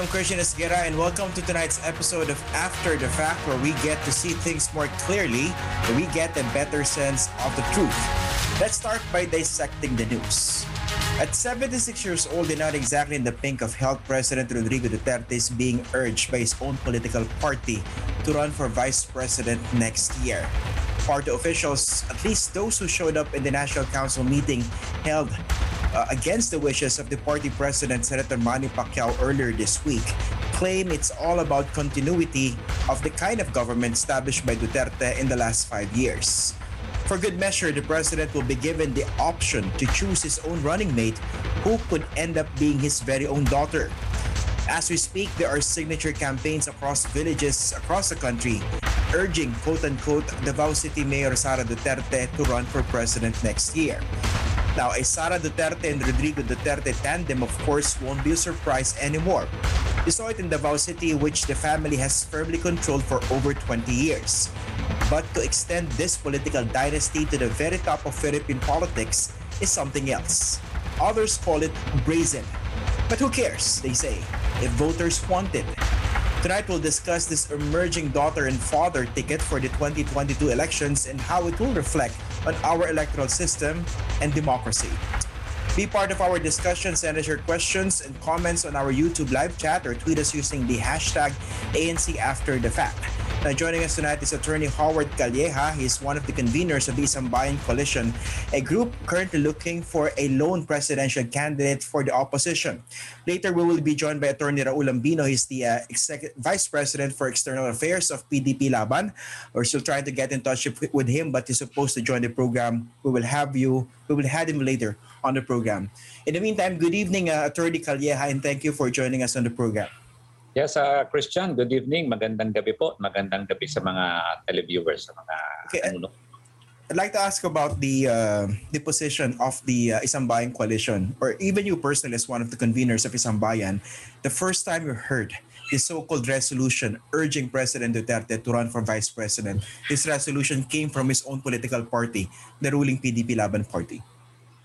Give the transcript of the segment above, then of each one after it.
I'm Christian Esguerra, and welcome to tonight's episode of After the Fact, where we get to see things more clearly, and we get a better sense of the truth. Let's start by dissecting the news. At 76 years old and not exactly in the pink of health, President Rodrigo Duterte is being urged by his own political party to run for vice president next year. Party officials, at least those who showed up in the National Council meeting held uh, against the wishes of the party president, Senator Manny Pacquiao, earlier this week, claim it's all about continuity of the kind of government established by Duterte in the last five years. For good measure, the president will be given the option to choose his own running mate who could end up being his very own daughter. As we speak, there are signature campaigns across villages across the country urging quote unquote Davao City Mayor Sara Duterte to run for president next year. Now, a Sara Duterte and Rodrigo Duterte tandem, of course, won't be a surprise anymore. You saw it in Davao City, which the family has firmly controlled for over 20 years. But to extend this political dynasty to the very top of Philippine politics is something else. Others call it brazen. But who cares, they say, if voters want it. Tonight we'll discuss this emerging daughter and father ticket for the 2022 elections and how it will reflect on our electoral system and democracy. Be part of our discussion. Send us your questions and comments on our YouTube live chat or tweet us using the hashtag ANC After the Fact. Now, joining us tonight is attorney Howard Calleja. He's one of the conveners of the Sambayan Coalition, a group currently looking for a lone presidential candidate for the opposition. Later, we will be joined by attorney Raul Lambino. He's the uh, executive vice president for external affairs of PDP Laban. We're still trying to get in touch with him, but he's supposed to join the program. We will have you, we will have him later on the program. In the meantime, good evening, uh, attorney Calleja, and thank you for joining us on the program. Yes, uh, Christian, good evening. Magandang gabi po. Magandang gabi sa mga televiewers, sa mga okay. ano, I'd like to ask about the uh, the position of the uh, Isambayan coalition, or even you personally as one of the conveners of Isambayan. The first time you heard the so-called resolution urging President Duterte to run for vice president, this resolution came from his own political party, the ruling PDP Laban Party.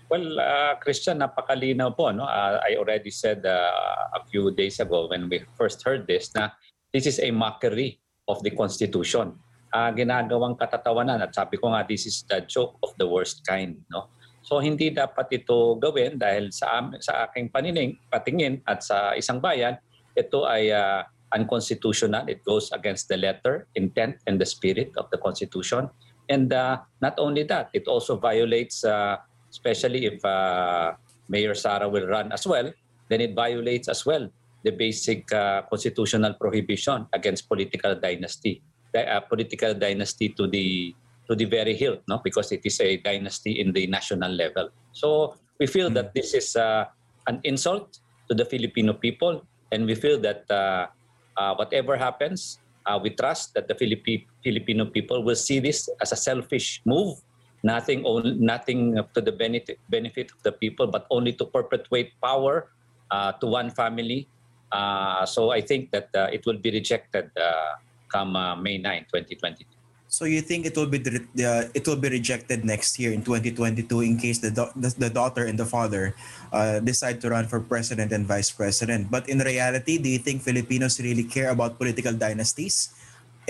Well, uh, Christian, napakalinaw po. No? Uh, I already said uh, a few days ago when we first heard this na this is a mockery of the Constitution. Uh, ginagawang katatawanan at sabi ko nga this is the joke of the worst kind. No? So hindi dapat ito gawin dahil sa, sa aking panining, patingin at sa isang bayan, ito ay uh, unconstitutional. It goes against the letter, intent, and the spirit of the Constitution. And uh, not only that, it also violates uh, especially if uh, Mayor Sara will run as well, then it violates as well the basic uh, constitutional prohibition against political dynasty, uh, political dynasty to the to the very hilt, no? Because it is a dynasty in the national level. So we feel that this is uh, an insult to the Filipino people, and we feel that uh, uh, whatever happens, uh, we trust that the Philippi- Filipino people will see this as a selfish move nothing nothing to the benefit benefit of the people, but only to perpetuate power uh, to one family. Uh, so I think that uh, it will be rejected uh, come uh, May 9, 2022. So you think it will be uh, it will be rejected next year in 2022 in case the do- the, the, daughter and the father uh, decide to run for president and vice president. But in reality, do you think Filipinos really care about political dynasties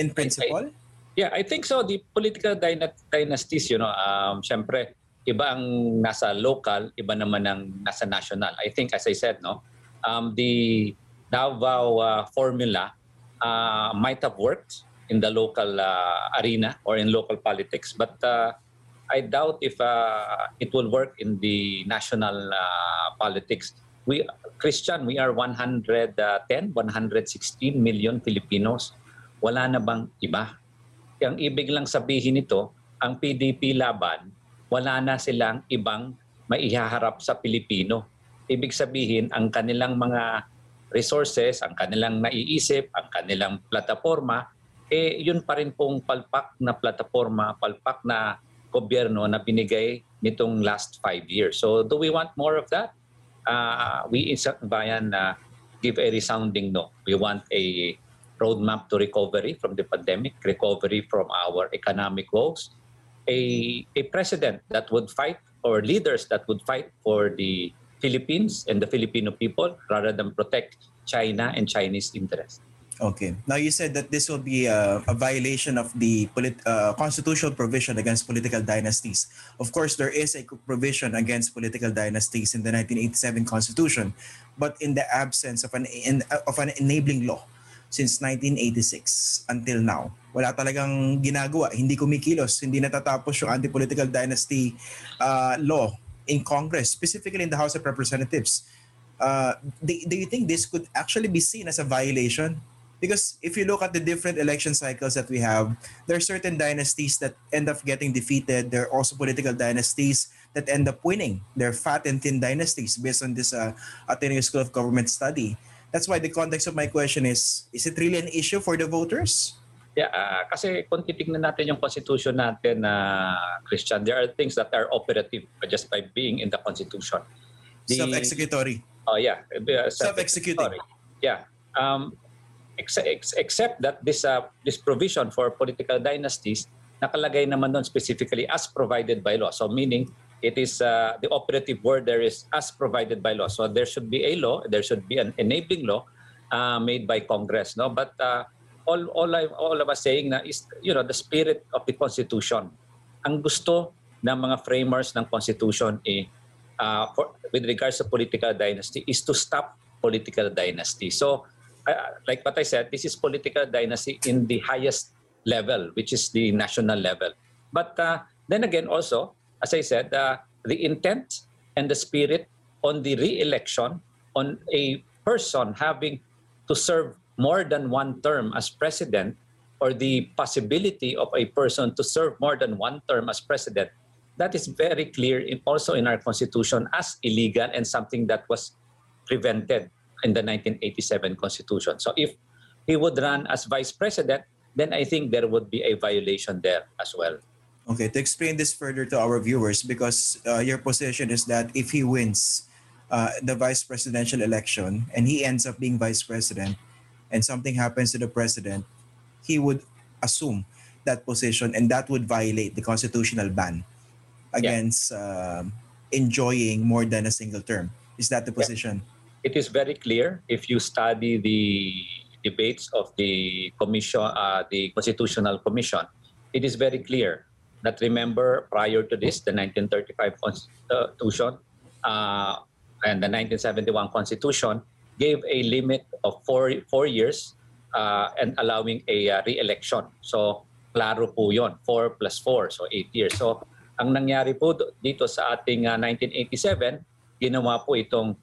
in principle? I, I, Yeah, I think so. The political dynasties, you know, um, syempre, iba ang nasa local, iba naman ang nasa national. I think, as I said, no, um, the Davao uh, formula uh, might have worked in the local uh, arena or in local politics, but uh, I doubt if uh, it will work in the national uh, politics. We, Christian, we are 110, 116 million Filipinos. Wala na bang iba? Ang ibig lang sabihin nito, ang PDP laban, wala na silang ibang maihaharap sa Pilipino. Ibig sabihin, ang kanilang mga resources, ang kanilang naiisip, ang kanilang plataforma, eh yun pa rin pong palpak na plataforma, palpak na gobyerno na binigay nitong last five years. So do we want more of that? Uh, we in Bayan uh, give a resounding no. We want a roadmap to recovery from the pandemic, recovery from our economic woes, a, a president that would fight or leaders that would fight for the Philippines and the Filipino people rather than protect China and Chinese interests. Okay. Now you said that this will be a, a violation of the polit- uh, constitutional provision against political dynasties. Of course, there is a provision against political dynasties in the 1987 Constitution, but in the absence of an in, of an enabling law since 1986 until now, wala talagang ginagawa, hindi kumikilos, hindi natatapos yung anti-political dynasty uh, law in Congress, specifically in the House of Representatives. Uh, do, do you think this could actually be seen as a violation because if you look at the different election cycles that we have, there are certain dynasties that end up getting defeated. There are also political dynasties that end up winning. They're fat and thin dynasties based on this uh, Ateneo School of Government study. That's why the context of my question is, is it really an issue for the voters? Yeah, uh, kasi kung titignan natin yung constitution natin na uh, Christian, there are things that are operative just by being in the constitution. The, self-executory. Oh yeah, self-executing. Yeah. Um, except that this uh, this provision for political dynasties nakalagay naman doon specifically as provided by law. So meaning it is uh, the operative word there is as provided by law. So there should be a law, there should be an enabling law uh, made by Congress, no? But uh, all all I, all of us saying na is you know the spirit of the constitution. Ang gusto ng mga framers ng constitution eh, uh, for, with regards to political dynasty is to stop political dynasty. So uh, like what I said, this is political dynasty in the highest level, which is the national level. But uh, then again, also, as I said, uh, the intent and the spirit on the re-election on a person having to serve more than one term as president or the possibility of a person to serve more than one term as president that is very clear in, also in our constitution as illegal and something that was prevented in the 1987 Constitution. So if he would run as vice president, then I think there would be a violation there as well. Okay, to explain this further to our viewers, because uh, your position is that if he wins uh, the vice presidential election and he ends up being vice president and something happens to the president, he would assume that position and that would violate the constitutional ban against yeah. uh, enjoying more than a single term. Is that the position? Yeah it is very clear if you study the debates of the commission, uh, the Constitutional Commission. It is very clear that remember prior to this, the 1935 Constitution uh, and the 1971 Constitution gave a limit of four four years uh, and allowing a uh, re-election. So klaro po yon, 4 plus 4, so 8 years. So ang nangyari po dito sa ating uh, 1987, ginawa po itong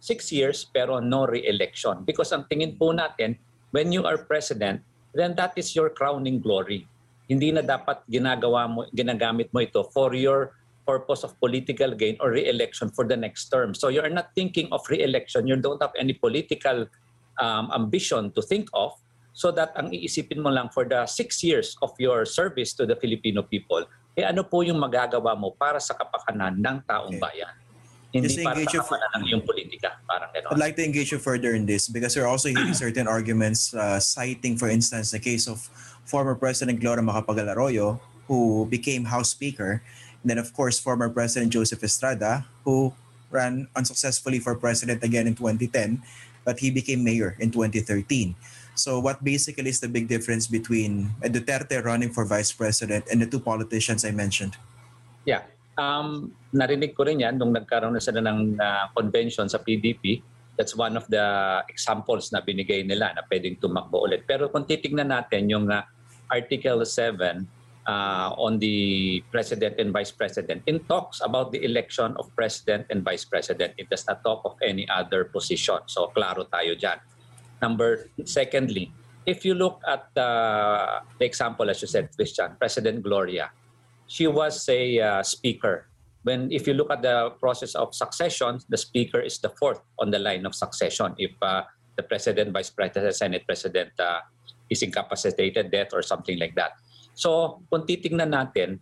six years pero no re-election. Because ang tingin po natin, when you are president, then that is your crowning glory. Hindi na dapat ginagawa mo, ginagamit mo ito for your purpose of political gain or re-election for the next term. So you are not thinking of re-election. You don't have any political um, ambition to think of so that ang iisipin mo lang for the six years of your service to the Filipino people, eh ano po yung magagawa mo para sa kapakanan ng taong bayan. Hindi para sa lang yung politika. Parang gano'n. I'd like to engage you further in this because we're also hearing certain arguments uh, citing, for instance, the case of former President Gloria Macapagal Arroyo who became House Speaker. And then, of course, former President Joseph Estrada who ran unsuccessfully for president again in 2010, but he became mayor in 2013. So what basically is the big difference between Duterte running for vice president and the two politicians I mentioned? Yeah, um, narinig ko rin yan nung nagkaroon na sila ng uh, convention sa PDP. That's one of the examples na binigay nila na pwedeng tumakbo ulit. Pero kung titignan natin yung uh, Article 7 uh, on the President and Vice President, it talks about the election of President and Vice President. It does not talk of any other position. So klaro tayo dyan. Number, secondly, if you look at uh, the example, as you said, Christian, President Gloria, she was a uh, speaker. When if you look at the process of succession, the speaker is the fourth on the line of succession. If uh, the president, vice president, senate president uh, is incapacitated, death, or something like that. So kung titingnan natin,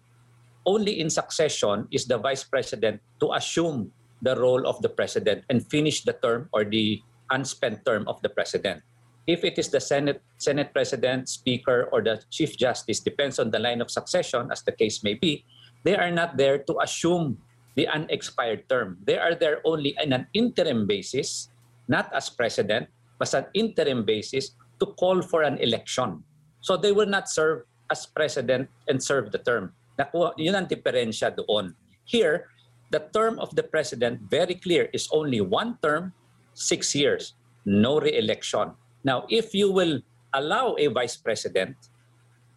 only in succession is the vice president to assume the role of the president and finish the term or the unspent term of the president. If it is the Senate, Senate President, Speaker, or the Chief Justice, depends on the line of succession, as the case may be, they are not there to assume the unexpired term. They are there only in an interim basis, not as president, but an interim basis to call for an election. So they will not serve as president and serve the term. Nakuha, yun ang diferensya doon. Here, the term of the president, very clear, is only one term, six years, no re-election. Now, if you will allow a vice president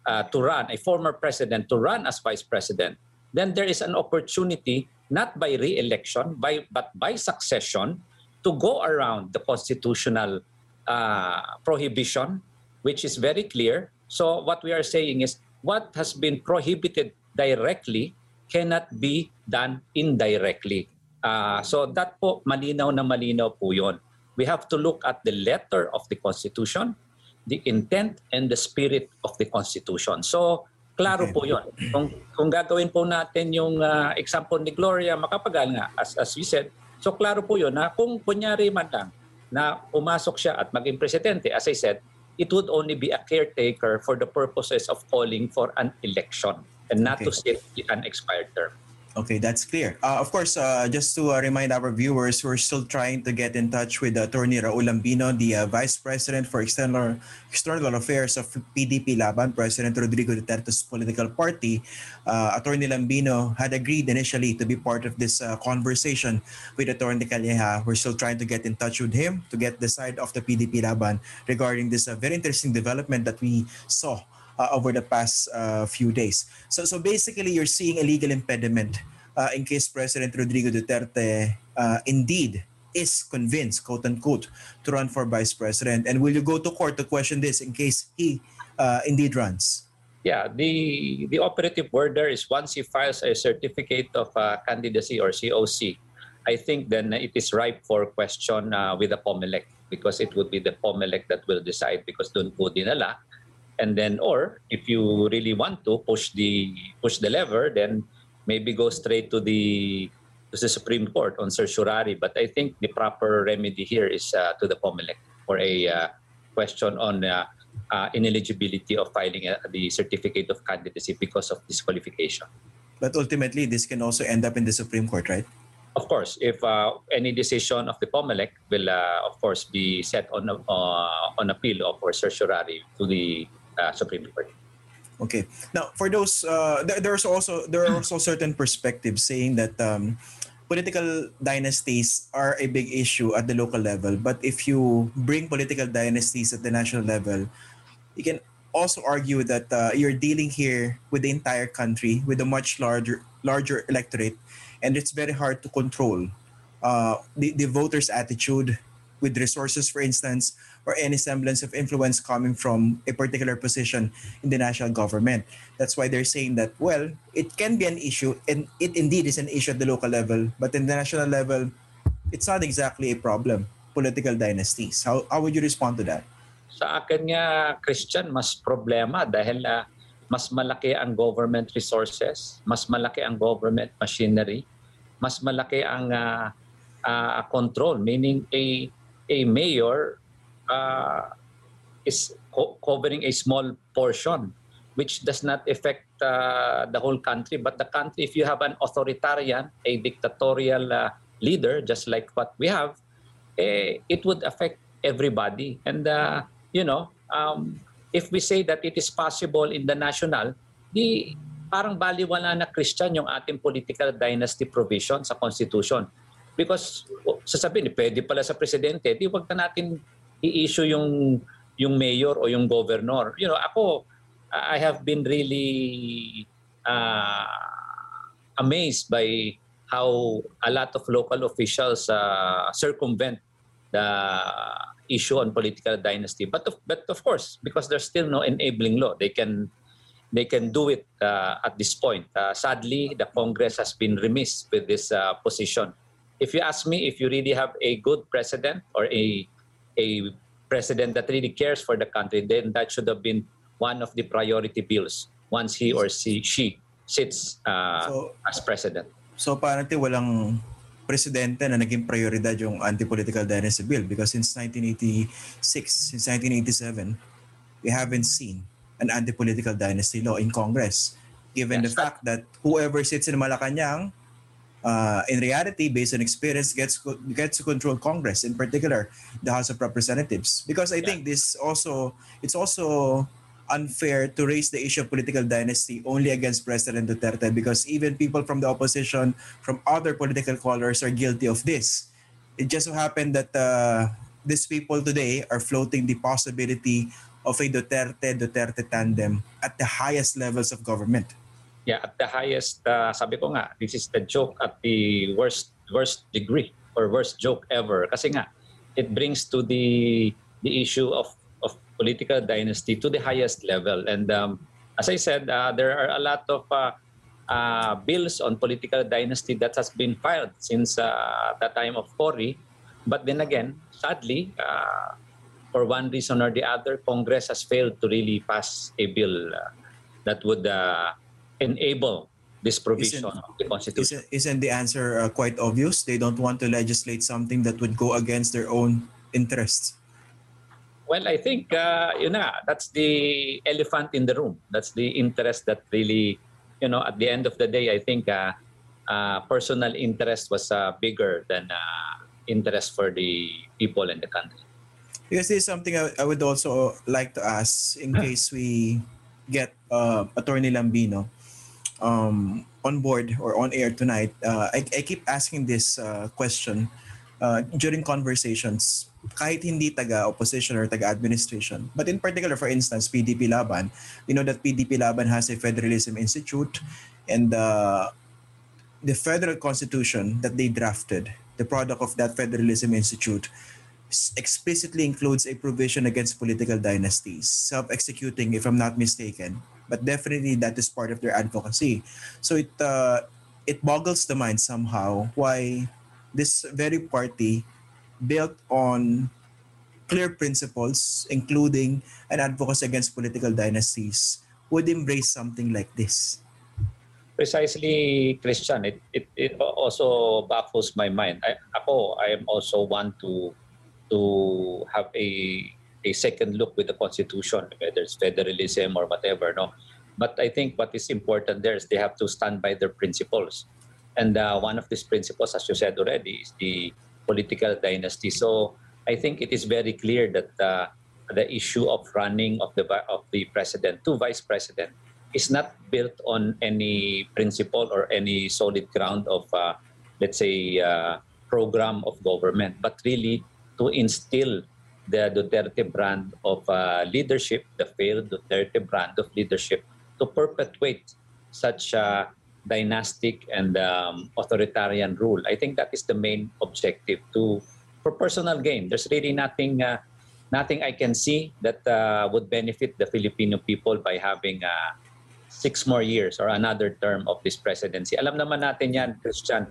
uh, to run, a former president to run as vice president, then there is an opportunity not by re-election, by, but by succession to go around the constitutional uh, prohibition, which is very clear. So what we are saying is what has been prohibited directly cannot be done indirectly. Uh, so that po, malinaw na malinaw po yun. We have to look at the letter of the Constitution, the intent and the spirit of the Constitution. So Klaro okay. po yun. Kung, kung gagawin po natin yung uh, example ni Gloria Macapagal nga, as, as we said, so klaro po yun na kung kunyari man lang na umasok siya at maging presidente, as I said, it would only be a caretaker for the purposes of calling for an election and not okay. to sit an expired term. Okay, that's clear. Uh, of course, uh, just to uh, remind our viewers, we're still trying to get in touch with Attorney Raul Lambino, the uh, Vice President for External External Affairs of PDP Laban, President Rodrigo Duterte's political party. Uh, Attorney Lambino had agreed initially to be part of this uh, conversation with Attorney Calleja. We're still trying to get in touch with him to get the side of the PDP Laban regarding this very interesting development that we saw over the past uh, few days. So, so basically, you're seeing a legal impediment uh, in case President Rodrigo Duterte uh, indeed is convinced, quote unquote, to run for vice president. And will you go to court to question this in case he uh, indeed runs? Yeah, the the operative word there is once he files a certificate of uh, candidacy or COC, I think then it is ripe for question uh, with the COMELEC because it would be the COMELEC that will decide because doon po dinala and then or if you really want to push the push the lever then maybe go straight to the to the Supreme Court on certiorari but I think the proper remedy here is uh, to the COMELEC for a uh, question on uh, uh ineligibility of filing uh, the certificate of candidacy because of disqualification. But ultimately, this can also end up in the Supreme Court, right? Of course, if uh, any decision of the COMELEC will, of course, be set on on appeal or certiorari to the uh, Supreme Court. Okay. Now, for those, uh, there, there's also there are also certain perspectives saying that um, political dynasties are a big issue at the local level, but if you bring political dynasties at the national level, you can also argue that uh, you're dealing here with the entire country with a much larger larger electorate, and it's very hard to control uh, the, the voters' attitude with resources, for instance, or any semblance of influence coming from a particular position in the national government. That's why they're saying that, well, it can be an issue, and it indeed is an issue at the local level, but in the national level, it's not exactly a problem, political dynasties. How, how would you respond to that? Sa akin nga, Christian, mas problema dahil uh, mas malaki ang government resources, mas malaki ang government machinery, mas malaki ang uh, uh, control, meaning a a mayor uh, is co- covering a small portion, which does not affect uh, the whole country. But the country, if you have an authoritarian, a dictatorial uh, leader, just like what we have, eh, it would affect everybody. And, uh, you know, um, if we say that it is possible in the national, di parang baliwala na Christian yung ating political dynasty provision sa Constitution. Because sasabihin, pwede pala sa presidente, di wag na natin i-issue yung yung mayor o yung governor. You know, ako I have been really uh, amazed by how a lot of local officials uh, circumvent the issue on political dynasty. But of, but of course, because there's still no enabling law, they can they can do it uh, at this point. Uh, sadly, the Congress has been remiss with this uh, position if you ask me if you really have a good president or a a president that really cares for the country, then that should have been one of the priority bills once he or she, she sits uh, so, as president. So apparently walang presidente na naging prioridad yung anti-political dynasty bill because since 1986, since 1987, we haven't seen an anti-political dynasty law in Congress given yes, the fact that whoever sits in Malacanang uh, in reality, based on experience, gets gets to control Congress, in particular the House of Representatives. Because I yeah. think this also it's also unfair to raise the issue of political dynasty only against President Duterte because even people from the opposition from other political colors are guilty of this. It just so happened that uh, these people today are floating the possibility of a Duterte Duterte tandem at the highest levels of government yeah, at the highest, uh, sabi ko nga, this is the joke at the worst worst degree or worst joke ever. Kasi nga, it brings to the the issue of of political dynasty to the highest level. And um, as I said, uh, there are a lot of uh, uh, bills on political dynasty that has been filed since uh, the time of Cory. But then again, sadly, uh, for one reason or the other, Congress has failed to really pass a bill uh, that would uh, enable this provision isn't, of the Constitution. Isn't, isn't the answer uh, quite obvious? They don't want to legislate something that would go against their own interests. Well, I think uh, you know that's the elephant in the room. That's the interest that really, you know, at the end of the day, I think uh, uh, personal interest was uh, bigger than uh, interest for the people in the country. Because this is something I, I would also like to ask in case we get uh, Attorney Lambino um, on board or on air tonight, uh, I, I keep asking this uh, question uh, during conversations kahit hindi taga-opposition or taga-administration. But in particular, for instance, PDP Laban, you know that PDP Laban has a Federalism Institute and uh, the federal constitution that they drafted, the product of that Federalism Institute, explicitly includes a provision against political dynasties, self-executing, if I'm not mistaken. But definitely, that is part of their advocacy. So it uh, it boggles the mind somehow why this very party, built on clear principles, including an advocacy against political dynasties, would embrace something like this. Precisely, Christian. It, it, it also baffles my mind. I, ako, I am also one to to have a a second look with the constitution, whether it's federalism or whatever. No, but I think what is important there is they have to stand by their principles, and uh, one of these principles, as you said already, is the political dynasty. So I think it is very clear that uh, the issue of running of the of the president to vice president is not built on any principle or any solid ground of, uh, let's say, uh, program of government, but really to instill the Duterte brand of uh, leadership, the failed Duterte brand of leadership, to perpetuate such a dynastic and um, authoritarian rule. I think that is the main objective to for personal gain. There's really nothing uh, nothing I can see that uh, would benefit the Filipino people by having uh, six more years or another term of this presidency. Alam naman natin yan, Christian,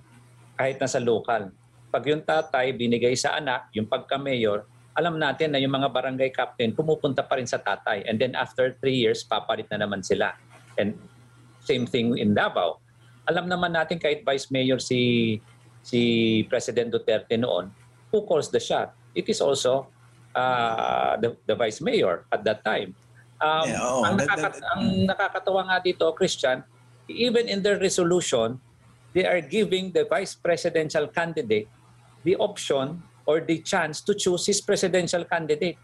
kahit nasa local pag yung tatay binigay sa anak, yung pagka-mayor, alam natin na yung mga barangay captain pumupunta pa rin sa tatay. And then after three years, papalit na naman sila. And same thing in Davao. Alam naman natin kahit vice mayor si si President Duterte noon, who calls the shot? It is also uh, the, the vice mayor at that time. Um, yeah, oh, ang, nakaka- ang nakakatawa nga dito, Christian, even in their resolution, they are giving the vice presidential candidate the option or the chance to choose his presidential candidate.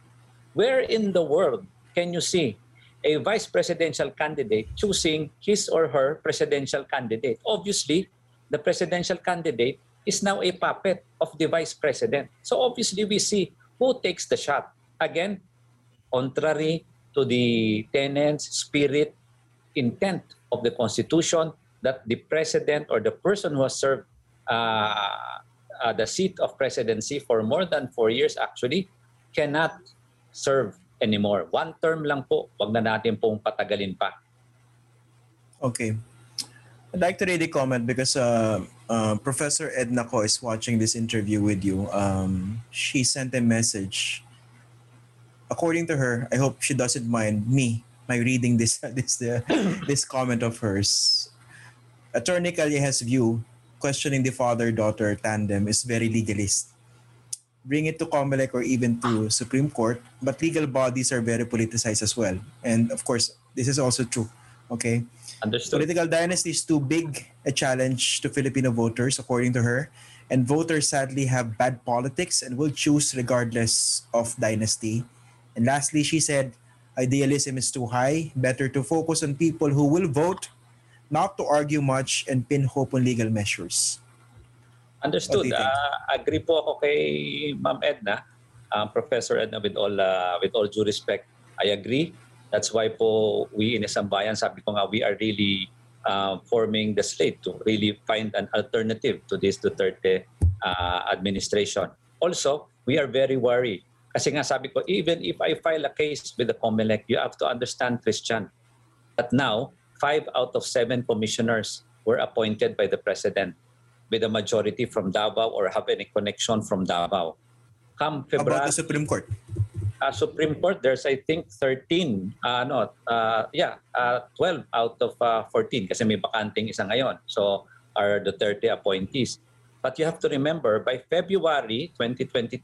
Where in the world can you see a vice presidential candidate choosing his or her presidential candidate? Obviously, the presidential candidate is now a puppet of the vice president. So obviously, we see who takes the shot. Again, contrary to the tenets, spirit, intent of the Constitution, that the president or the person who has served uh, uh, the seat of presidency for more than four years actually cannot serve anymore. One term lang po, wag na natin pong patagalin pa. Okay. I'd like to read a comment because uh, uh, Professor Edna Co is watching this interview with you. Um, she sent a message. According to her, I hope she doesn't mind me my reading this this uh, this comment of hers. Attorney Calleja's view questioning the father-daughter tandem is very legalist. Bring it to COMELEC or even to Supreme Court, but legal bodies are very politicized as well. And of course, this is also true Okay? Understood. Political dynasty is too big a challenge to Filipino voters, according to her. And voters sadly have bad politics and will choose regardless of dynasty. And lastly, she said, idealism is too high. Better to focus on people who will vote, not to argue much and pin hope on legal measures. Understood. Uh, agree po ako kay Ma'am Edna, uh, Professor Edna, with all uh, with all due respect. I agree. That's why po we in Isambayan, sabi ko nga, we are really uh, forming the slate to really find an alternative to this Duterte uh, administration. Also, we are very worried. Kasi nga sabi ko, even if I file a case with the COMELEC, you have to understand, Christian, that now, five out of seven commissioners were appointed by the President with a majority from Davao or have any connection from Davao. Come About February, the Supreme Court. uh, Supreme Court, there's I think 13, uh, no, uh, yeah, uh, 12 out of uh, 14 kasi may bakanting isa ngayon. So are the 30 appointees. But you have to remember, by February 2022,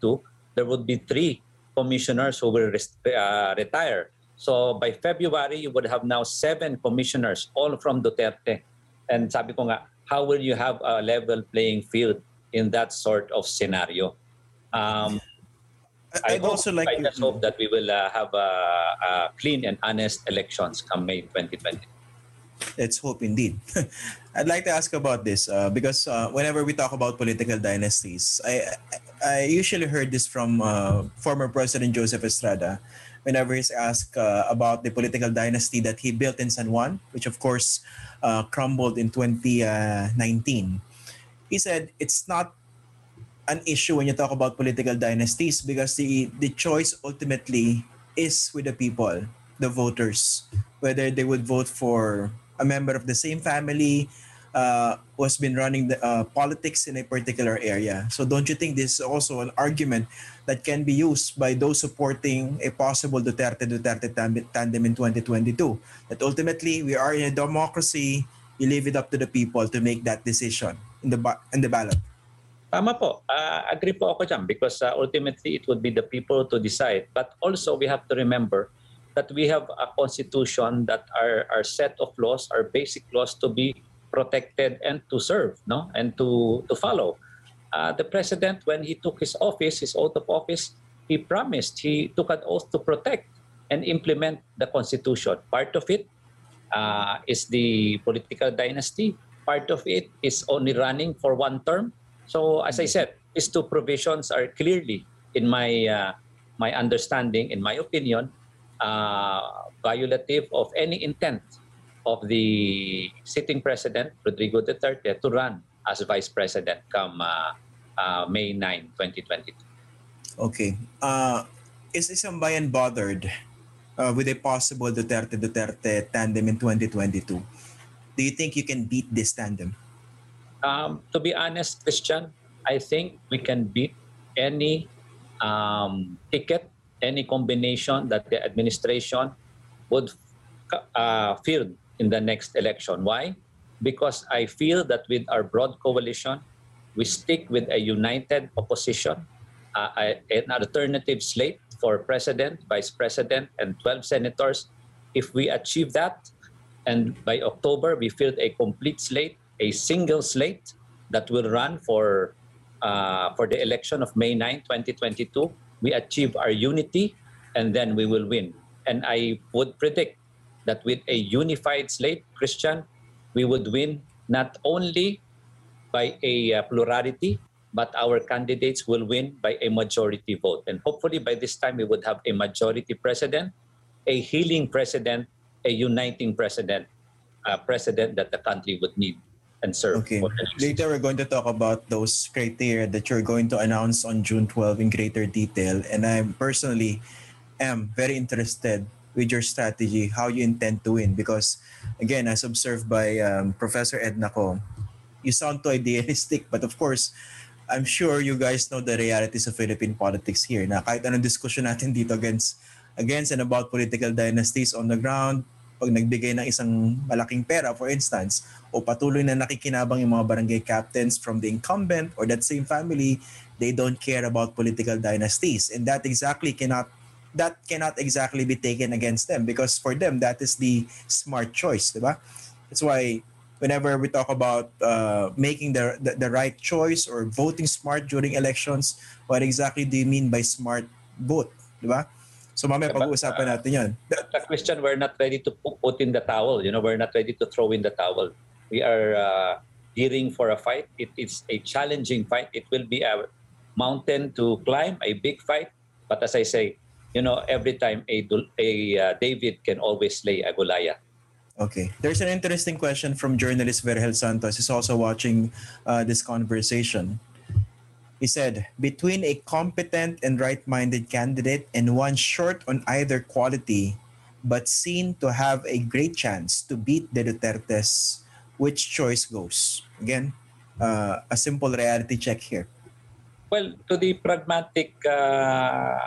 there would be three commissioners who will res- uh, retire. So by February, you would have now seven commissioners, all from Duterte. And sabi ko nga, how will you have a level playing field in that sort of scenario? Um, I- I I'd hope, also like I to- just hope that we will uh, have a, uh, clean and honest elections come May 2020. Let's hope indeed. I'd like to ask about this uh, because uh, whenever we talk about political dynasties, I I usually heard this from uh, former President Joseph Estrada whenever he's asked uh, about the political dynasty that he built in San Juan, which of course uh, crumbled in 2019. He said it's not an issue when you talk about political dynasties because the the choice ultimately is with the people, the voters, whether they would vote for a member of the same family uh, who has been running the uh, politics in a particular area. So don't you think this is also an argument that can be used by those supporting a possible Duterte Duterte tam- tandem in 2022? That ultimately we are in a democracy. You leave it up to the people to make that decision in the ba- in the ballot. Tama po. Uh, agree po ako dyan because uh, ultimately it would be the people to decide. But also we have to remember that we have a constitution that our, our set of laws, our basic laws to be protected and to serve no and to, to follow. Uh, the president, when he took his office, his oath of office, he promised, he took an oath to protect and implement the constitution. Part of it uh, is the political dynasty. Part of it is only running for one term. So as I said, these two provisions are clearly, in my uh, my understanding, in my opinion, uh, violative of any intent of the sitting president Rodrigo Duterte to run as vice president come uh, uh, May 9, 2022. Okay. Uh, is Isambayan bothered uh, with a possible Duterte-Duterte tandem in 2022? Do you think you can beat this tandem? Um, to be honest, Christian, I think we can beat any um, ticket, any combination that the administration would uh, field in the next election. Why? Because I feel that with our broad coalition, we stick with a united opposition, uh, an alternative slate for president, vice president, and 12 senators. If we achieve that, and by October we field a complete slate, a single slate that will run for uh, for the election of May 9, 2022, we achieve our unity, and then we will win. And I would predict that with a unified slate, Christian, we would win not only by a uh, plurality, but our candidates will win by a majority vote. And hopefully by this time, we would have a majority president, a healing president, a uniting president, a president that the country would need and serve. Okay. for the next Later, we're going to talk about those criteria that you're going to announce on June 12 in greater detail. And I personally am very interested with your strategy, how you intend to win. Because, again, as observed by um, Professor Edna Ko, you sound too idealistic. But of course, I'm sure you guys know the realities of Philippine politics here. Na kahit anong discussion natin dito against, against and about political dynasties on the ground, pag nagbigay ng isang malaking pera, for instance, o patuloy na nakikinabang yung mga barangay captains from the incumbent or that same family, they don't care about political dynasties. And that exactly cannot that cannot exactly be taken against them because for them that is the smart choice, diba? That's why whenever we talk about uh, making the, the the right choice or voting smart during elections, what exactly do you mean by smart vote, diba? So mamaya pag-uusapan natin 'yon. But uh, Christian, we're not ready to put in the towel. You know, we're not ready to throw in the towel. We are uh, gearing for a fight. It is a challenging fight. It will be a mountain to climb, a big fight. But as I say, you know, every time a, a uh, David can always slay a Goliath. Okay. There's an interesting question from journalist Vergel Santos. He's also watching uh, this conversation. He said, between a competent and right-minded candidate and one short on either quality, but seen to have a great chance to beat the Dutertes, which choice goes? Again, uh, a simple reality check here. Well, to the pragmatic uh,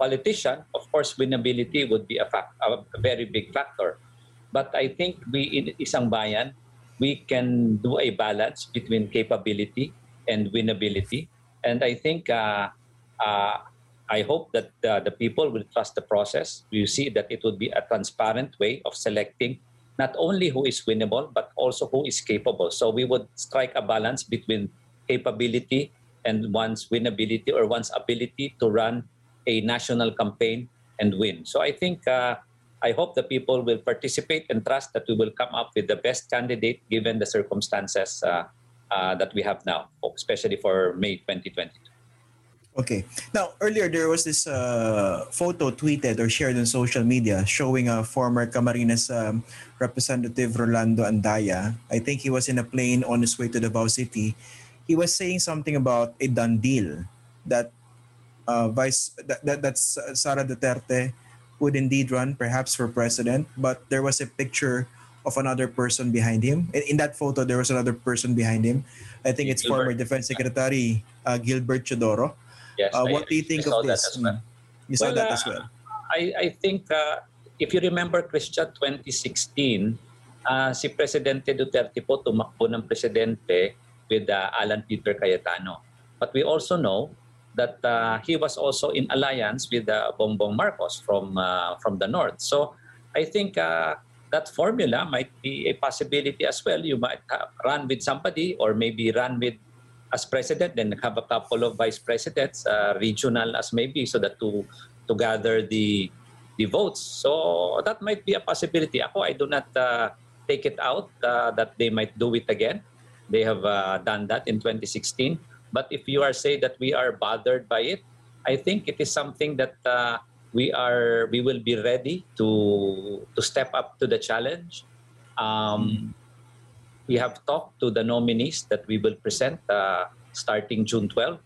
politician, of course, winnability would be a, fact, a very big factor. But I think we in isang bayan, we can do a balance between capability and winnability. And I think uh, uh, I hope that uh, the people will trust the process. You see that it would be a transparent way of selecting not only who is winnable but also who is capable. So we would strike a balance between capability and one's winnability or one's ability to run a national campaign and win. So I think uh, I hope the people will participate and trust that we will come up with the best candidate given the circumstances uh, uh, that we have now, especially for May 2022. Okay. Now, earlier there was this uh, photo tweeted or shared on social media showing a former Camarines um, representative Rolando Andaya. I think he was in a plane on his way to Davao City. He was saying something about a done deal that uh, Vice that, that that's Sara Duterte would indeed run perhaps for president, but there was a picture of another person behind him. In, in that photo, there was another person behind him. I think it's Gilbert. former Defense Secretary uh, Gilbert Chodoro. Yes, Uh, I- what do you think I of this? well. You saw Well, that uh, as well. I, I think uh, if you remember Christian 2016, uh, si Presidente Duterte po tumakbo ng presidente with uh, Alan Peter Cayetano. But we also know that uh, he was also in alliance with uh, Bongbong Marcos from uh, from the north. So I think uh, that formula might be a possibility as well. You might run with somebody or maybe run with as president, then have a couple of vice presidents, uh, regional as maybe, so that to to gather the the votes. So that might be a possibility. Ako, I do not uh, take it out that they might do it again. They have done that in 2016. But if you are say that we are bothered by it, I think it is something that uh, we are we will be ready to to step up to the challenge. Um, we have talked to the nominees that we will present uh, starting June 12,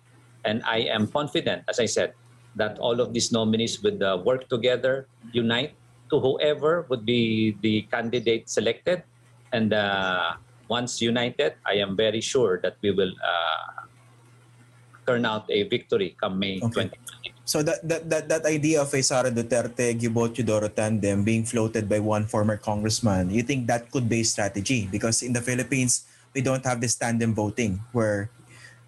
and I am confident, as I said, that all of these nominees would uh, work together, unite to whoever would be the candidate selected, and uh, once united, I am very sure that we will uh, turn out a victory come May Okay. 2020. So that, that that that idea of a Sara Duterte Gibo Teodoro tandem being floated by one former congressman, you think that could be a strategy? Because in the Philippines, we don't have this tandem voting where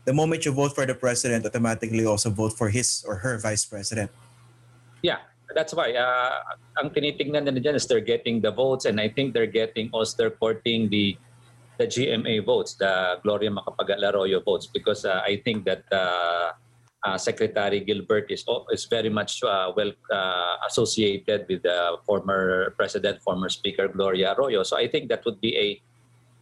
the moment you vote for the president, automatically also vote for his or her vice president. Yeah, that's why. Uh, ang tinitingnan nila dyan is they're getting the votes and I think they're getting also they're courting the the GMA votes, the Gloria Macapagal Arroyo votes because uh, I think that uh, uh, Secretary Gilbert is is very much uh, well uh, associated with the former president, former speaker Gloria Arroyo. So I think that would be a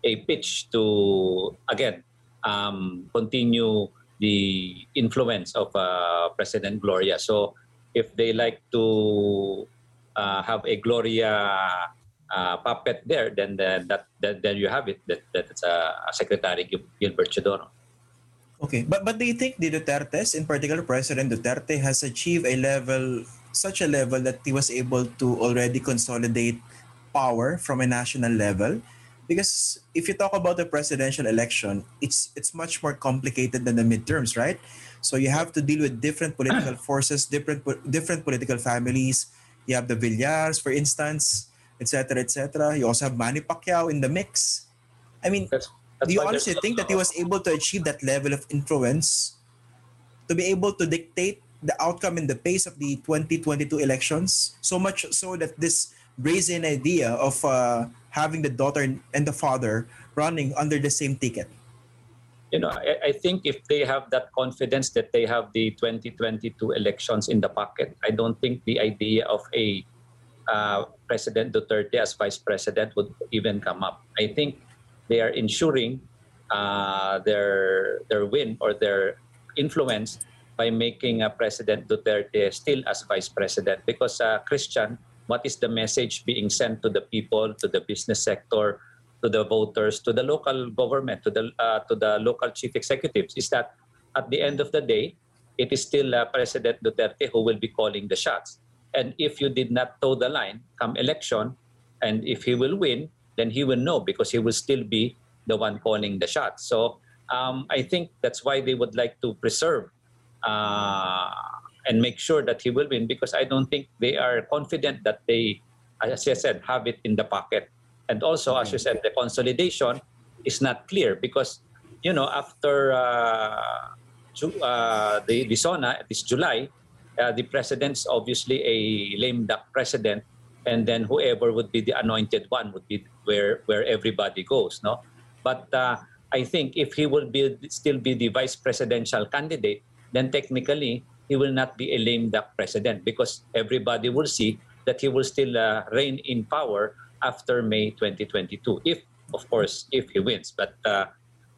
a pitch to again um, continue the influence of uh, President Gloria. So if they like to uh, have a Gloria uh, puppet there, then then that, that then you have it. That that's uh, Secretary Gil- Gilbert Teodoro. Okay, but but do you think the Dutertes, in particular President Duterte, has achieved a level, such a level that he was able to already consolidate power from a national level? Because if you talk about the presidential election, it's it's much more complicated than the midterms, right? So you have to deal with different political forces, different different political families. You have the Villars, for instance, etc., etc. You also have Manny Pacquiao in the mix. I mean, That's, that's do you honestly think that he was able to achieve that level of influence to be able to dictate the outcome and the pace of the 2022 elections. So much so that this brazen idea of uh, having the daughter and the father running under the same ticket. You know, I, I think if they have that confidence that they have the 2022 elections in the pocket, I don't think the idea of a uh, President Duterte as vice president would even come up. I think they are ensuring uh, their their win or their influence by making uh, President Duterte still as vice president because uh, Christian, what is the message being sent to the people, to the business sector, to the voters, to the local government, to the uh, to the local chief executives is that at the end of the day, it is still uh, President Duterte who will be calling the shots. And if you did not toe the line come election, and if he will win, then he will know because he will still be the one calling the shots. So um, I think that's why they would like to preserve uh, and make sure that he will win because I don't think they are confident that they, as I said, have it in the pocket. And also, as you said, the consolidation is not clear because, you know, after uh, uh, the, the SONA this July, uh, the president's obviously a lame duck president, and then whoever would be the anointed one would be where where everybody goes, no. But uh, I think if he will be still be the vice presidential candidate, then technically he will not be a lame duck president because everybody will see that he will still uh, reign in power after May 2022. If, of course, if he wins. But uh,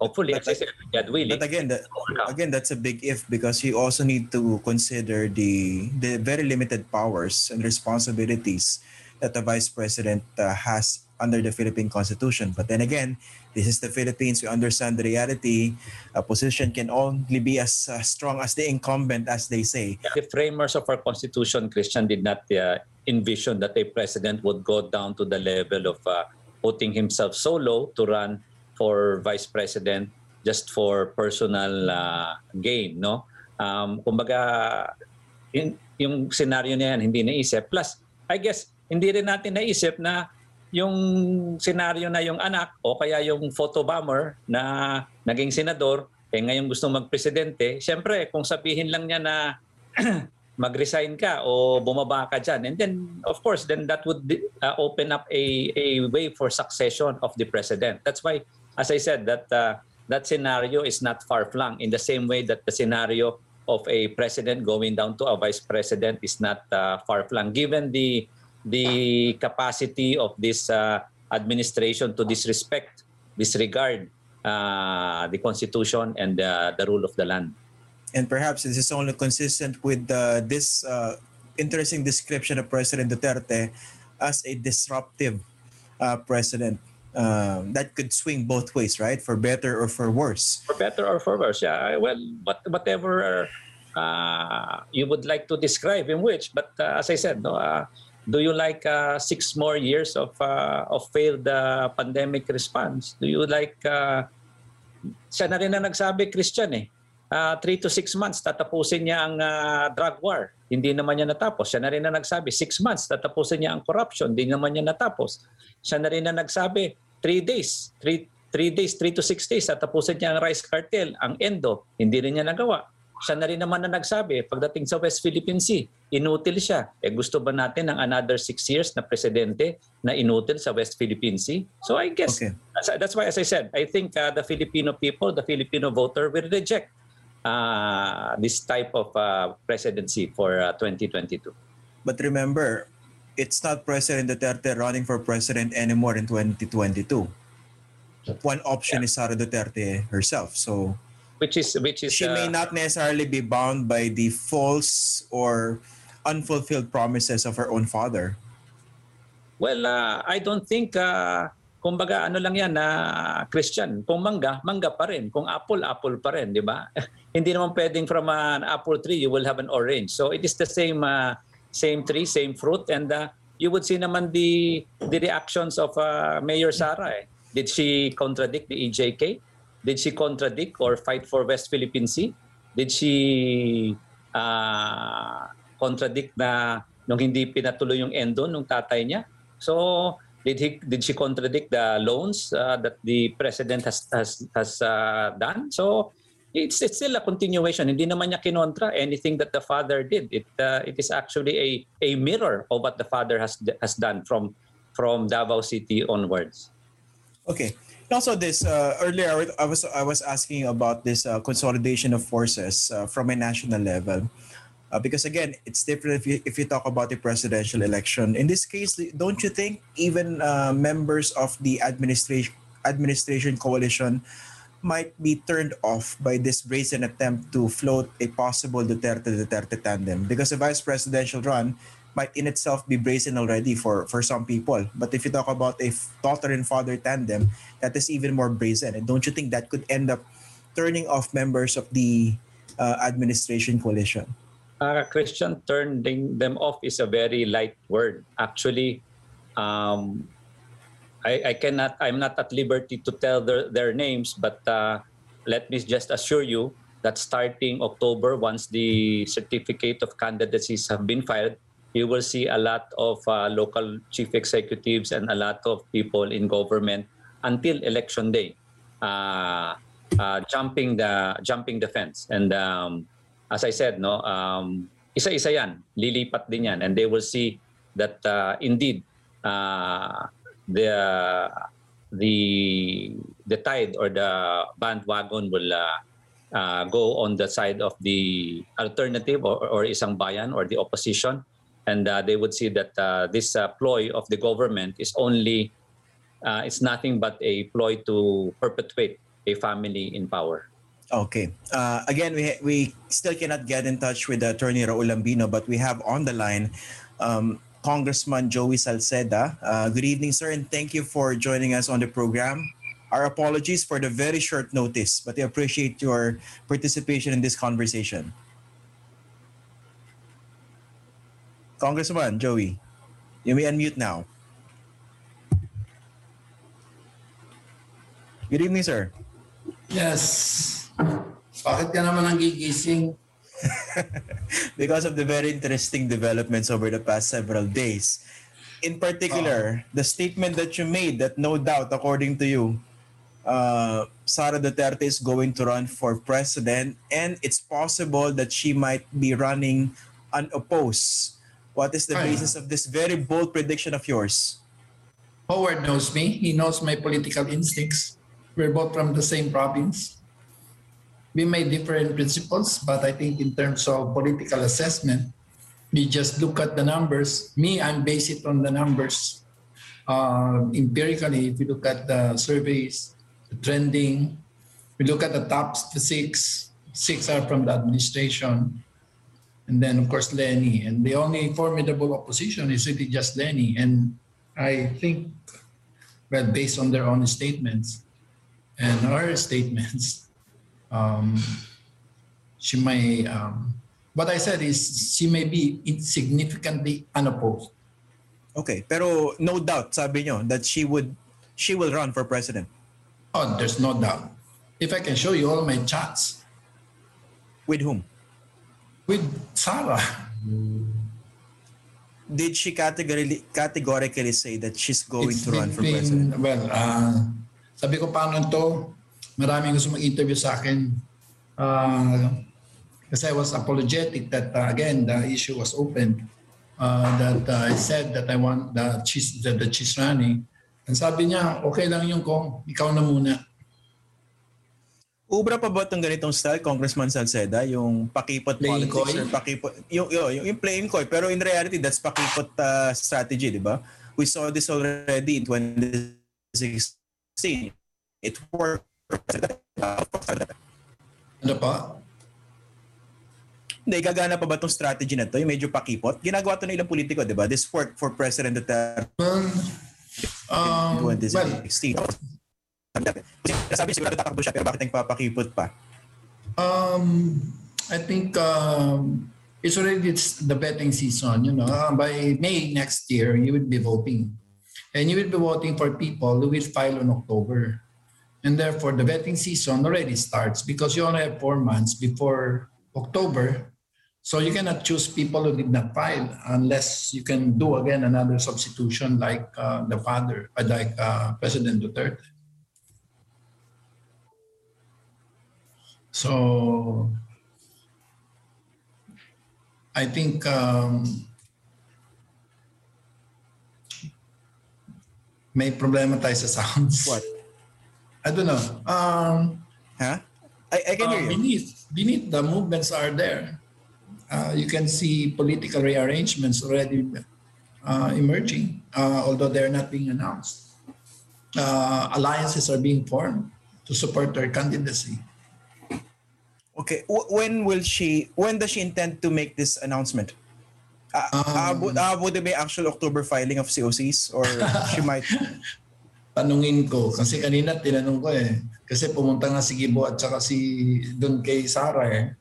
hopefully, but, as I said, God willing. But again, that, again, that's a big if because you also need to consider the the very limited powers and responsibilities that the vice president uh, has under the Philippine Constitution. But then again, this is the Philippines. We understand the reality. A position can only be as uh, strong as the incumbent, as they say. The framers of our Constitution, Christian, did not uh, envision that a president would go down to the level of uh, putting himself so low to run for vice president just for personal uh, gain, no? Um, kumbaga, in, yung scenario na yan, hindi naisip. Plus, I guess, hindi rin natin naisip na yung senaryo na yung anak o kaya yung photo bomber na naging senador, eh ngayon gusto magpresidente, siyempre kung sabihin lang niya na mag-resign ka o bumaba ka dyan, and then of course then that would uh, open up a, a way for succession of the president. That's why, as I said, that uh, that scenario is not far flung in the same way that the scenario of a president going down to a vice president is not uh, far flung given the the capacity of this uh, administration to disrespect, disregard uh, the Constitution and uh, the rule of the land. And perhaps this is only consistent with uh, this uh, interesting description of President Duterte as a disruptive uh, president. Uh, that could swing both ways, right? For better or for worse. For better or for worse, yeah. Well, but whatever uh, you would like to describe in which, but uh, as I said, no, uh, do you like uh, six more years of uh, of failed uh, pandemic response? Do you like uh, siya na rin na nagsabi Christian eh. Uh, three to six months tatapusin niya ang uh, drug war. Hindi naman niya natapos. Siya na rin na nagsabi six months tatapusin niya ang corruption. Hindi naman niya natapos. Siya na rin na nagsabi three days, three, three days, three to six days tatapusin niya ang rice cartel, ang endo. Hindi rin niya nagawa siya na rin naman na nagsabi, pagdating sa West Philippine Sea, inutil siya. Eh gusto ba natin ng another six years na presidente na inutil sa West Philippine Sea? So I guess, okay. that's why as I said, I think uh, the Filipino people, the Filipino voter will reject uh, this type of uh, presidency for uh, 2022. But remember, it's not President Duterte running for president anymore in 2022. One option yeah. is Sara Duterte herself. So which is which is she uh, may not necessarily be bound by the false or unfulfilled promises of her own father. Well, uh, I don't think uh, kumbaga ano lang yan na uh, Christian, kung mangga, mangga pa rin. Kung apple, apple pa rin, di ba? Hindi naman pwedeng from an apple tree you will have an orange. So it is the same uh, same tree, same fruit and uh, you would see naman the the reactions of uh, Mayor Sara. Eh. Did she contradict the EJK? Did she contradict or fight for West Philippine Sea? Did she uh, contradict na nung hindi pinatuloy yung endo nung tatay niya? So did he did she contradict the loans uh, that the president has has has uh, done? So it's it's still a continuation. Hindi naman niya kinontra anything that the father did. It uh, it is actually a a mirror of what the father has has done from from Davao City onwards. Okay. Also, this uh, earlier I was I was asking about this uh, consolidation of forces uh, from a national level, uh, because again, it's different if you if you talk about the presidential election. In this case, don't you think even uh, members of the administration administration coalition might be turned off by this brazen attempt to float a possible Duterte Duterte tandem? Because a vice presidential run might in itself be brazen already for for some people. But if you talk about a daughter and father tandem, that is even more brazen. And don't you think that could end up turning off members of the uh, administration coalition? Uh, Christian, turning them off is a very light word. Actually, um, I, I cannot. I'm not at liberty to tell their, their names, but uh, let me just assure you that starting October, once the certificate of candidacies have been filed, you will see a lot of uh, local chief executives and a lot of people in government until election day uh, uh, jumping the jumping the fence and um, as I said no um, isa-isa yan lilipat din yan and they will see that uh, indeed uh, the the the tide or the bandwagon will uh, uh, go on the side of the alternative or, or isang bayan or the opposition and uh, they would see that uh, this uh, ploy of the government is only uh, it's nothing but a ploy to perpetuate a family in power. Okay. Again, we we still cannot get in touch with Attorney Raul Lambino, but we have on the line um, Congressman Joey Salceda. Uh, good evening, sir, and thank you for joining us on the program. Our apologies for the very short notice, but we appreciate your participation in this conversation. Congressman Joey, you may unmute now. Good evening, sir. Yes. Bakit ka naman ang gigising? because of the very interesting developments over the past several days. In particular, the statement that you made that no doubt, according to you, uh, Sara Duterte is going to run for president and it's possible that she might be running unopposed what is the basis of this very bold prediction of yours? Howard knows me. He knows my political instincts. We're both from the same province. We may differ in principles, but I think in terms of political assessment, we just look at the numbers. Me, I'm based it on the numbers. Uh, empirically, if you look at the surveys, the trending, we look at the top six, six are from the administration and then of course Leni. And the only formidable opposition is really just Leni. And I think, well, based on their own statements and our statements, um, she may. Um, what I said is she may be insignificantly unopposed. Okay, pero no doubt, sabi nyo, that she would, she will run for president. Oh, there's no doubt. If I can show you all my chats. With whom? with Sarah. Did she categorically, categorically say that she's going it's to run for president? Well, uh, sabi ko paano to, maraming gusto mag-interview sa akin. Uh, kasi I was apologetic that uh, again, the issue was open. Uh, that uh, I said that I want the cheese, the, the cheese running. And sabi niya, okay lang yung kung ikaw na muna. Ubra pa ba itong ganitong style, Congressman Salceda? Yung pakipot playing politics coy? or pakipot... Yung, yung, yung playing coy. Pero in reality, that's pakipot uh, strategy, di ba? We saw this already in 2016. It worked. Ano pa? Hindi, gagana pa ba itong strategy na to? Yung medyo pakipot? Ginagawa to ng ilang politiko, di ba? This worked for President Duterte well, um, in 2016. Well, sabi sigurado tatakbo siya pero bakit nagpapakipot pa? Um, I think um, it's already it's the betting season. You know, uh, by May next year, you will be voting, and you will be voting for people who will file in October, and therefore the betting season already starts because you only have four months before October. So you cannot choose people who did not file unless you can do again another substitution like uh, the father, uh, like uh, President Duterte. So I think um, may problema tayo sa sounds. What? I don't know. Um, Huh? I, I can uh, hear you. beneath, beneath the movements are there. Uh, you can see political rearrangements already uh, emerging, uh, although they're not being announced. Uh, alliances are being formed to support their candidacy. Okay. W- when will she? When does she intend to make this announcement? Uh, Um, uh, would it be actual October filing of COCs or she might? Tanungin ko, kasi kanina tinanong ko eh. Kasi pumunta nga si Gibo at saka si doon kay Sarah eh.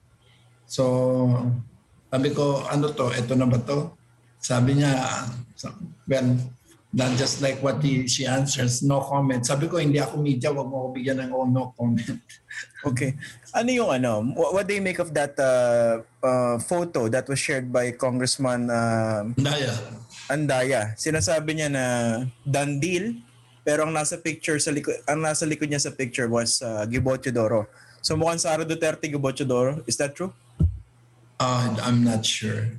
So, sabi ko, ano to? Ito na ba to? Sabi niya, well, not just like what he, she answers, no comment. Sabi ko, hindi ako media, wag mo ako bigyan ng oh, no comment. Okay. Ano yung ano? What, what do you make of that uh, uh, photo that was shared by Congressman uh, Daya. Andaya? Sinasabi niya na done deal, pero ang nasa picture sa likod, ang nasa likod niya sa picture was uh, Gibo Teodoro. So mukhang Sara Duterte Gibo Teodoro. Is that true? Uh, I'm not sure.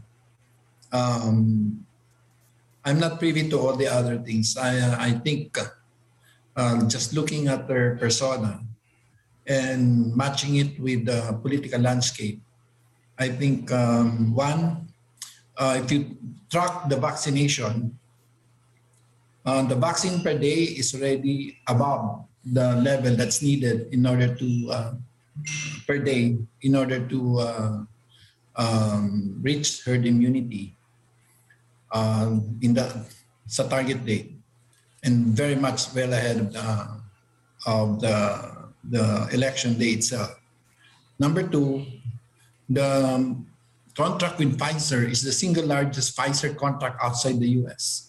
Um, I'm not privy to all the other things. I I think uh, just looking at their persona and matching it with the political landscape, I think um, one, uh, if you track the vaccination, uh, the vaccine per day is already above the level that's needed in order to uh, per day in order to uh, um, reach herd immunity um, in the sa target date and very much well ahead of the of the the election day itself. Number two, the um, contract with Pfizer is the single largest Pfizer contract outside the U.S.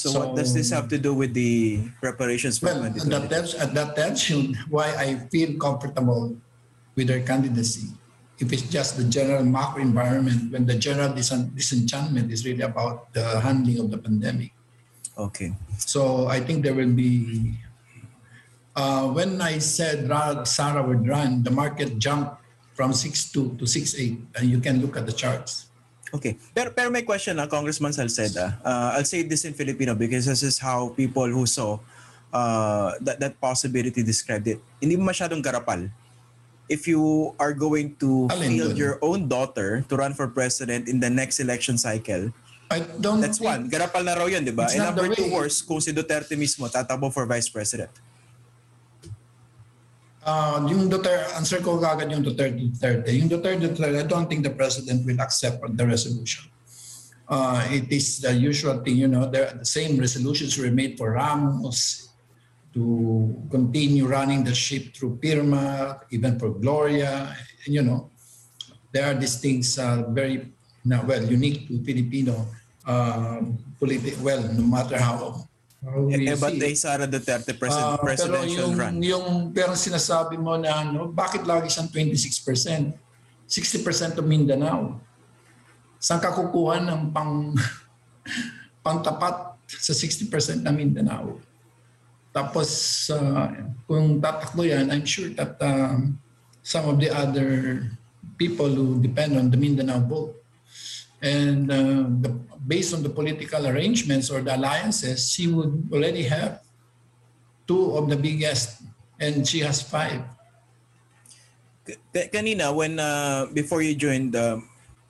So, what does this have to do with the preparations for Well, 2020? that tells, that tells you why I feel comfortable with their candidacy. If it's just the general macro environment, when the general disen- disenchantment is really about the handling of the pandemic. Okay. So I think there will be. Uh, when I said Sara would run, the market jumped from 6.2 to 6.8, and you can look at the charts. Okay. Pero, pero may question na Congressman Salceda. Uh, I'll say this in Filipino because this is how people who saw uh, that, that possibility described it. Hindi mo masyadong garapal. If you are going to Alin field your own daughter to run for president in the next election cycle, I don't that's one. Garapal na raw yun, di ba? And number two, worse, kung si Duterte mismo tatakbo for vice president. Uh, yung Duterte, answer ko kagad yung Duterte Duterte. Yung Duterte Duterte, I don't think the president will accept the resolution. Uh, it is the usual thing, you know, there, the same resolutions were made for Ramos to continue running the ship through Pirma, even for Gloria. And, you know, there are these things uh, very, now, well, unique to Filipino um, politi- well, no matter how, how we Eh, but see they Sara Duterte president, pero presidential yung, run. yung pero sinasabi mo na ano, bakit lagi siyang 26%? 60% of Mindanao. Saan ka kukuha ng pang pangtapat sa 60% ng Mindanao? Tapos ah, kung tatakbo yan, I'm sure that um, some of the other people who depend on the Mindanao vote and uh, the, based on the political arrangements or the alliances, she would already have two of the biggest, and she has five. Kanina when uh, before you joined uh,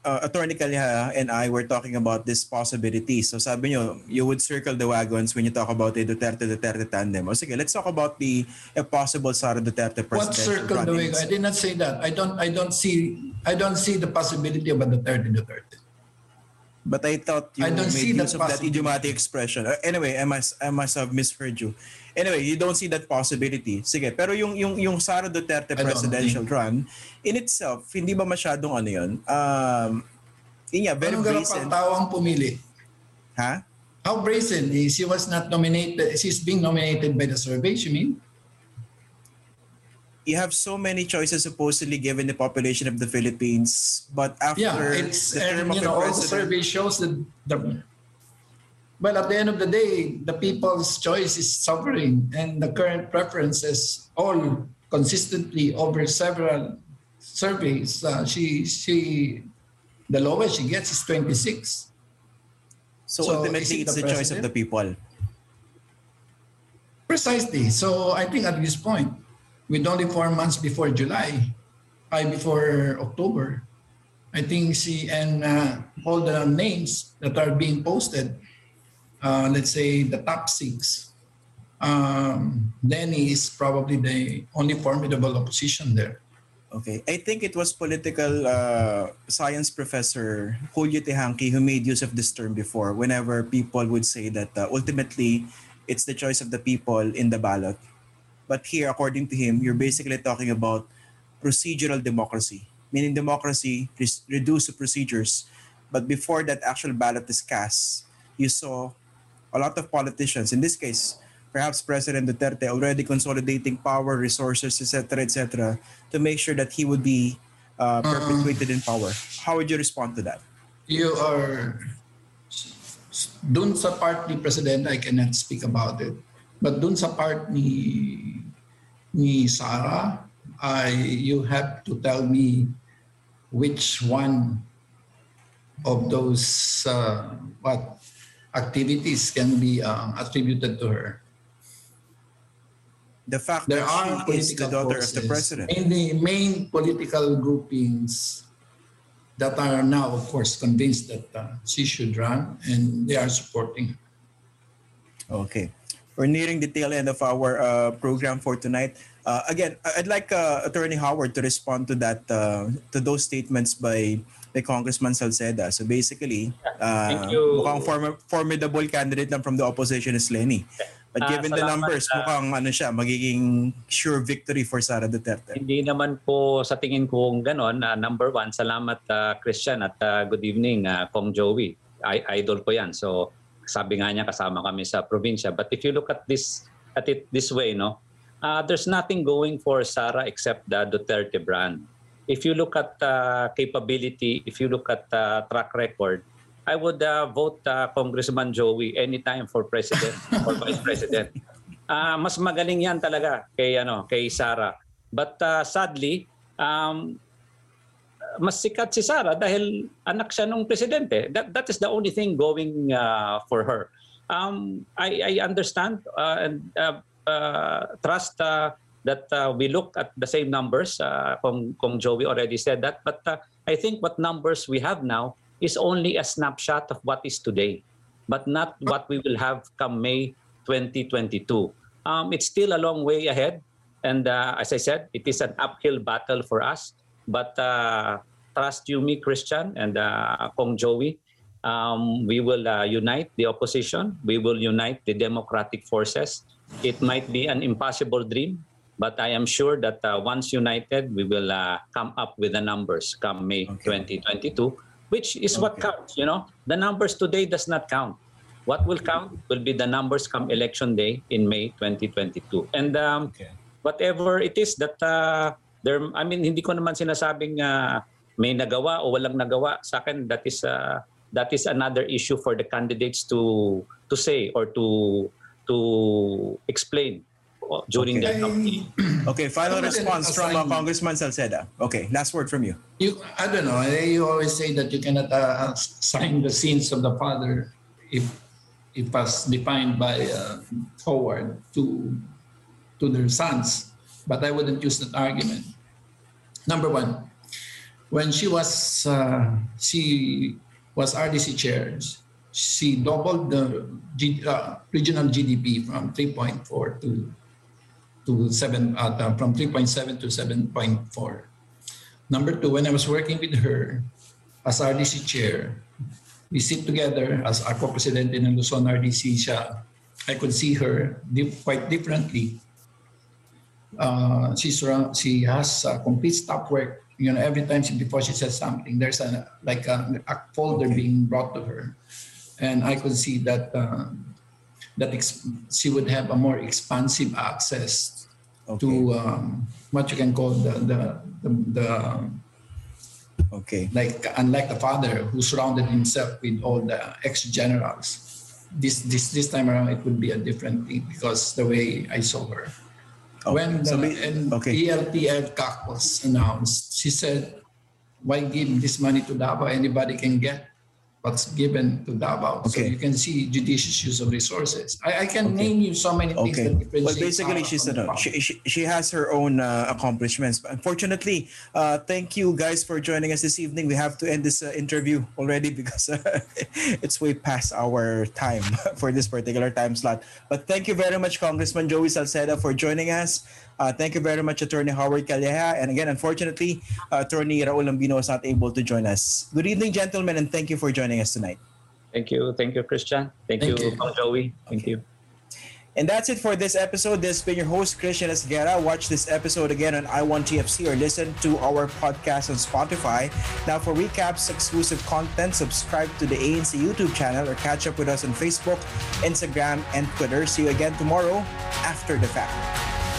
uh, attorney Calleja and I were talking about this possibility. So sabi nyo, you would circle the wagons when you talk about the Duterte Duterte tandem. O sige, let's talk about the a possible Sara Duterte What circle the way? I did not say that. I don't. I don't see. I don't see the possibility of a Duterte Duterte. But I thought you I don't see made that use of that idiomatic expression. Uh, anyway, I must I must have misheard you. Anyway, you don't see that possibility. Sige, pero yung yung yung Sara Duterte presidential run in itself, hindi ba masyadong ano 'yun? Um yun nga, very Anong brazen. tao ang pumili? Ha? How brazen? Eh, She was not nominated. She's being nominated by the survey. You mean? You have so many choices supposedly given the population of the Philippines, but after Yeah, it's the term and you the know all the survey shows that the well at the end of the day the people's choice is sovereign and the current preferences all consistently over several surveys, uh, she she the lowest she gets is 26. So, So, ultimately, it's the the choice of the people. Precisely. So I think at this point, with only four months before July, I before October, I think she and uh, all the names that are being posted, uh, let's say the top six, um, is probably the only formidable opposition there. Okay. I think it was political uh, science professor Julio Teehankee who made use of this term before whenever people would say that uh, ultimately it's the choice of the people in the ballot. But here, according to him, you're basically talking about procedural democracy, meaning democracy is reduced to procedures. But before that actual ballot is cast, you saw a lot of politicians, in this case, perhaps President Duterte, already consolidating power, resources, etc., etc., to make sure that he would be uh, perpetuated in power. How would you respond to that? You are dun sa part ni President, I cannot speak about it. But dun sa part ni ni Sara, I you have to tell me which one of those uh, what activities can be uh, attributed to her. The fact There that are she is the political daughter forces, of the president. mainly main political groupings that are now, of course, convinced that uh, she should run, and they are supporting. her. Okay. We're nearing the tail end of our uh, program for tonight. Uh, again, I'd like uh, Attorney Howard to respond to that, uh, to those statements by by Congressman Salceda. So basically, uh, Thank you. mukhang form- formidable candidate lang from the opposition is Lenny. But Ah, given the numbers, ah. mukhang ano siya, magiging sure victory for Sara Duterte. Hindi naman po sa tingin ko ganon. Uh, number one, salamat uh, Christian at uh, good evening uh, Kong Joey. I- idol ko yan. So sabi nga niya kasama kami sa probinsya. But if you look at this at it this way, no, uh, there's nothing going for Sara except the Duterte brand. If you look at uh, capability, if you look at uh, track record, I would uh, vote uh, Congressman Joey anytime for president or vice president. Ah, mas magaling yan talaga kay ano kay Sara. But uh, sadly, um, mas sikat si Sara dahil anak siya nung presidente. That that is the only thing going uh, for her. Um, I, I understand uh, and uh, uh, trust uh, that uh, we look at the same numbers. Uh, Kung, Kung Joey already said that, but uh, I think what numbers we have now is only a snapshot of what is today, but not what we will have come May 2022. Um, it's still a long way ahead. And uh, as I said, it is an uphill battle for us. But uh, trust you, me, Christian, and uh, Kong Joey, um, we will uh, unite the opposition. We will unite the democratic forces. It might be an impossible dream, but I am sure that uh, once united, we will uh, come up with the numbers come May Okay. 2022, which is what counts. You know, the numbers today does not count. What will count will be the numbers come election day in May 2022. And um, Okay. whatever it is that uh, there I mean hindi ko naman sinasabing uh, may nagawa o walang nagawa sa akin that is uh, that is another issue for the candidates to to say or to to explain uh, during Okay. their campaign. Okay, final response from uh? Congressman Salceda. Okay, last word from you. You, I don't know. eh, You always say that you cannot uh, assign the sins of the father if if as defined by uh, Howard to to their sons. But I wouldn't use that argument. Number one, when she was uh, she was RDC chair, she doubled the G, uh, regional GDP from 3.4 to to seven uh, from 3.7 to 7.4. Number two, when I was working with her as RDC chair, we sit together as our co-president in Luzon RDC siya. I could see her quite differently. Uh, she's around, she has a complete staff work. You know, every time she, before she says something, there's a like a, a folder Okay. being brought to her, and I could see that uh, that she would have a more expansive access Okay. to um, what you can call the the, the, the Okay. like unlike the father who surrounded himself with all the ex generals this this this time around it would be a different thing because the way i saw her Oh, when the so we- okay. CAC was announced, she said, why give this money to Davao? Anybody can get what's given to Davao. So Okay. you can see judicious use of resources. I, I can Okay. name you so many things Okay. that Well, basically, she's from the ano, public. she, she, she has her own uh, accomplishments. But unfortunately, uh, thank you guys for joining us this evening. We have to end this uh, interview already because uh, it's way past our time for this particular time slot. But thank you very much, Congressman Joey Salceda, for joining us. Uh, thank you very much, Attorney Howard Calleja. And again, unfortunately, uh, Attorney Raul Lambino was not able to join us. Good evening, gentlemen, and thank you for joining us tonight. Thank you. Thank you, Christian. Thank, Thank you, you. Joey. Thank you. And that's it for this episode. This has been your host, Christian Esguerra. Watch this episode again on iWantTFC or listen to our podcast on Spotify. Now, for recaps, exclusive content, subscribe to the ANC YouTube channel or catch up with us on Facebook, Instagram, and Twitter. See you again tomorrow after the fact.